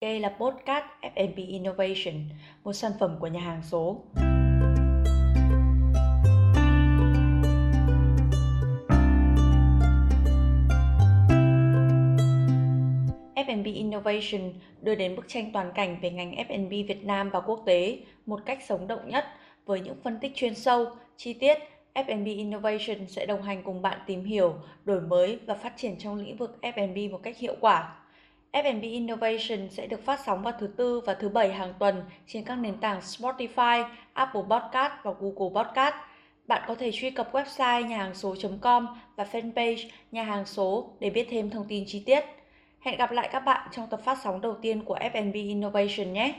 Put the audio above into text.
Đây là podcast F&B Innovation, một sản phẩm của nhà hàng số. F&B Innovation đưa đến bức tranh toàn cảnh về ngành F&B Việt Nam và quốc tế một cách sống động nhất với những phân tích chuyên sâu, chi tiết. F&B Innovation sẽ đồng hành cùng bạn tìm hiểu, đổi mới và phát triển trong lĩnh vực F&B một cách hiệu quả. F&B Innovation sẽ được phát sóng vào thứ tư và thứ bảy hàng tuần trên các nền tảng Spotify, Apple Podcast và Google Podcast. Bạn có thể truy cập website nhà hàng số.com và fanpage nhà hàng số để biết thêm thông tin chi tiết. Hẹn gặp lại các bạn trong tập phát sóng đầu tiên của F&B Innovation nhé!